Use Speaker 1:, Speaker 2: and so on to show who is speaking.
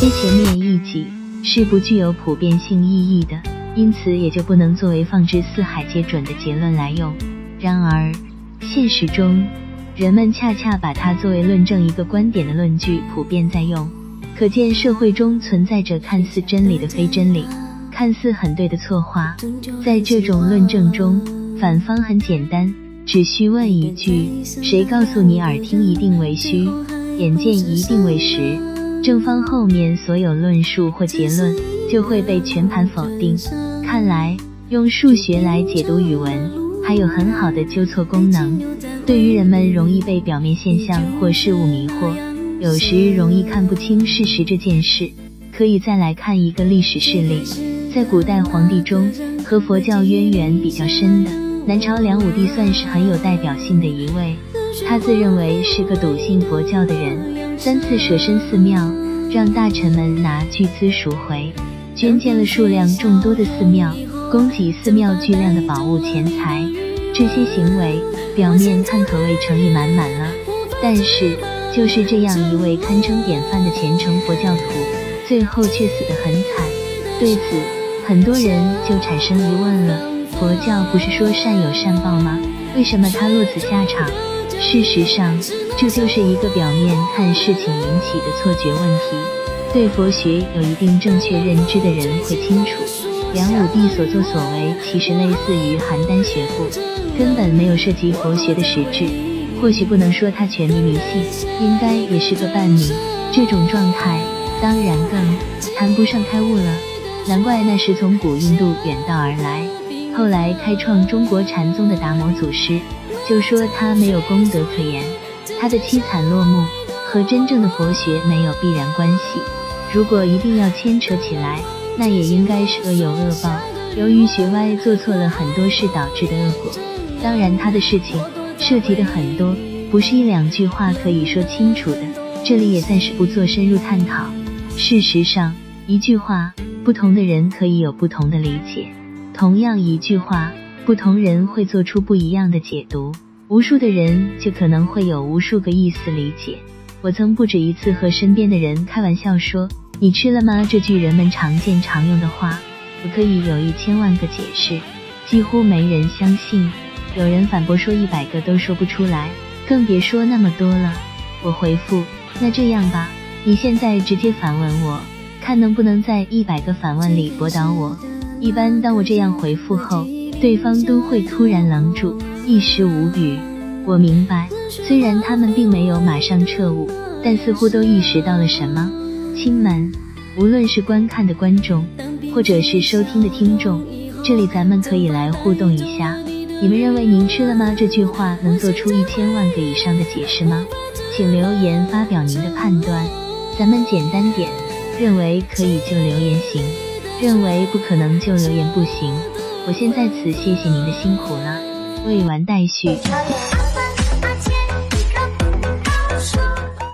Speaker 1: 接前面一己是不具有普遍性意义的，因此也就不能作为放之四海皆准的结论来用。然而，现实中，人们恰恰把它作为论证一个观点的论据普遍在用，可见社会中存在着看似真理的非真理，看似很对的错话。在这种论证中，反方很简单，只需问一句：谁告诉你耳听一定为虚，眼见一定为实？正方后面所有论述或结论就会被全盘否定。看来，用数学来解读语文，还有很好的纠错功能。对于人们容易被表面现象或事物迷惑，有时容易看不清事实这件事，可以再来看一个历史事例。在古代皇帝中，和佛教渊源比较深的南朝梁武帝算是很有代表性的一位。他自认为是个笃信佛教的人，三次舍身寺庙，让大臣们拿巨资赎回，捐建了数量众多的寺庙，供给寺庙巨量的宝物钱财。这些行为。表面看可谓诚意满满了，但是就是这样一位堪称典范的虔诚佛教徒，最后却死得很惨。对此，很多人就产生疑问了：佛教不是说善有善报吗？为什么他落此下场？事实上，这就是一个表面看事情引起的错觉问题。对佛学有一定正确认知的人会清楚，梁武帝所作所为其实类似于邯郸学步。根本没有涉及佛学的实质，或许不能说他全迷迷信，应该也是个半迷。这种状态当然更谈不上开悟了。难怪那时从古印度远道而来，后来开创中国禅宗的达摩祖师就说他没有功德可言，他的凄惨落幕和真正的佛学没有必然关系。如果一定要牵扯起来，那也应该是恶有恶报，由于学歪做错了很多事导致的恶果。当然，他的事情涉及的很多，不是一两句话可以说清楚的。这里也暂时不做深入探讨。事实上，一句话，不同的人可以有不同的理解；同样一句话，不同人会做出不一样的解读。无数的人就可能会有无数个意思理解。我曾不止一次和身边的人开玩笑说：“你吃了吗？”这句人们常见常用的话，我可以有一千万个解释，几乎没人相信。有人反驳说一百个都说不出来，更别说那么多了。我回复：那这样吧，你现在直接反问我，看能不能在一百个反问里驳倒我。一般当我这样回复后，对方都会突然愣住，一时无语。我明白，虽然他们并没有马上彻悟，但似乎都意识到了什么。亲们，无论是观看的观众，或者是收听的听众，这里咱们可以来互动一下。你们认为“您吃了吗”这句话能做出一千万个以上的解释吗？请留言发表您的判断。咱们简单点，认为可以就留言行，认为不可能就留言不行。我先在此谢谢您的辛苦了，未完待续。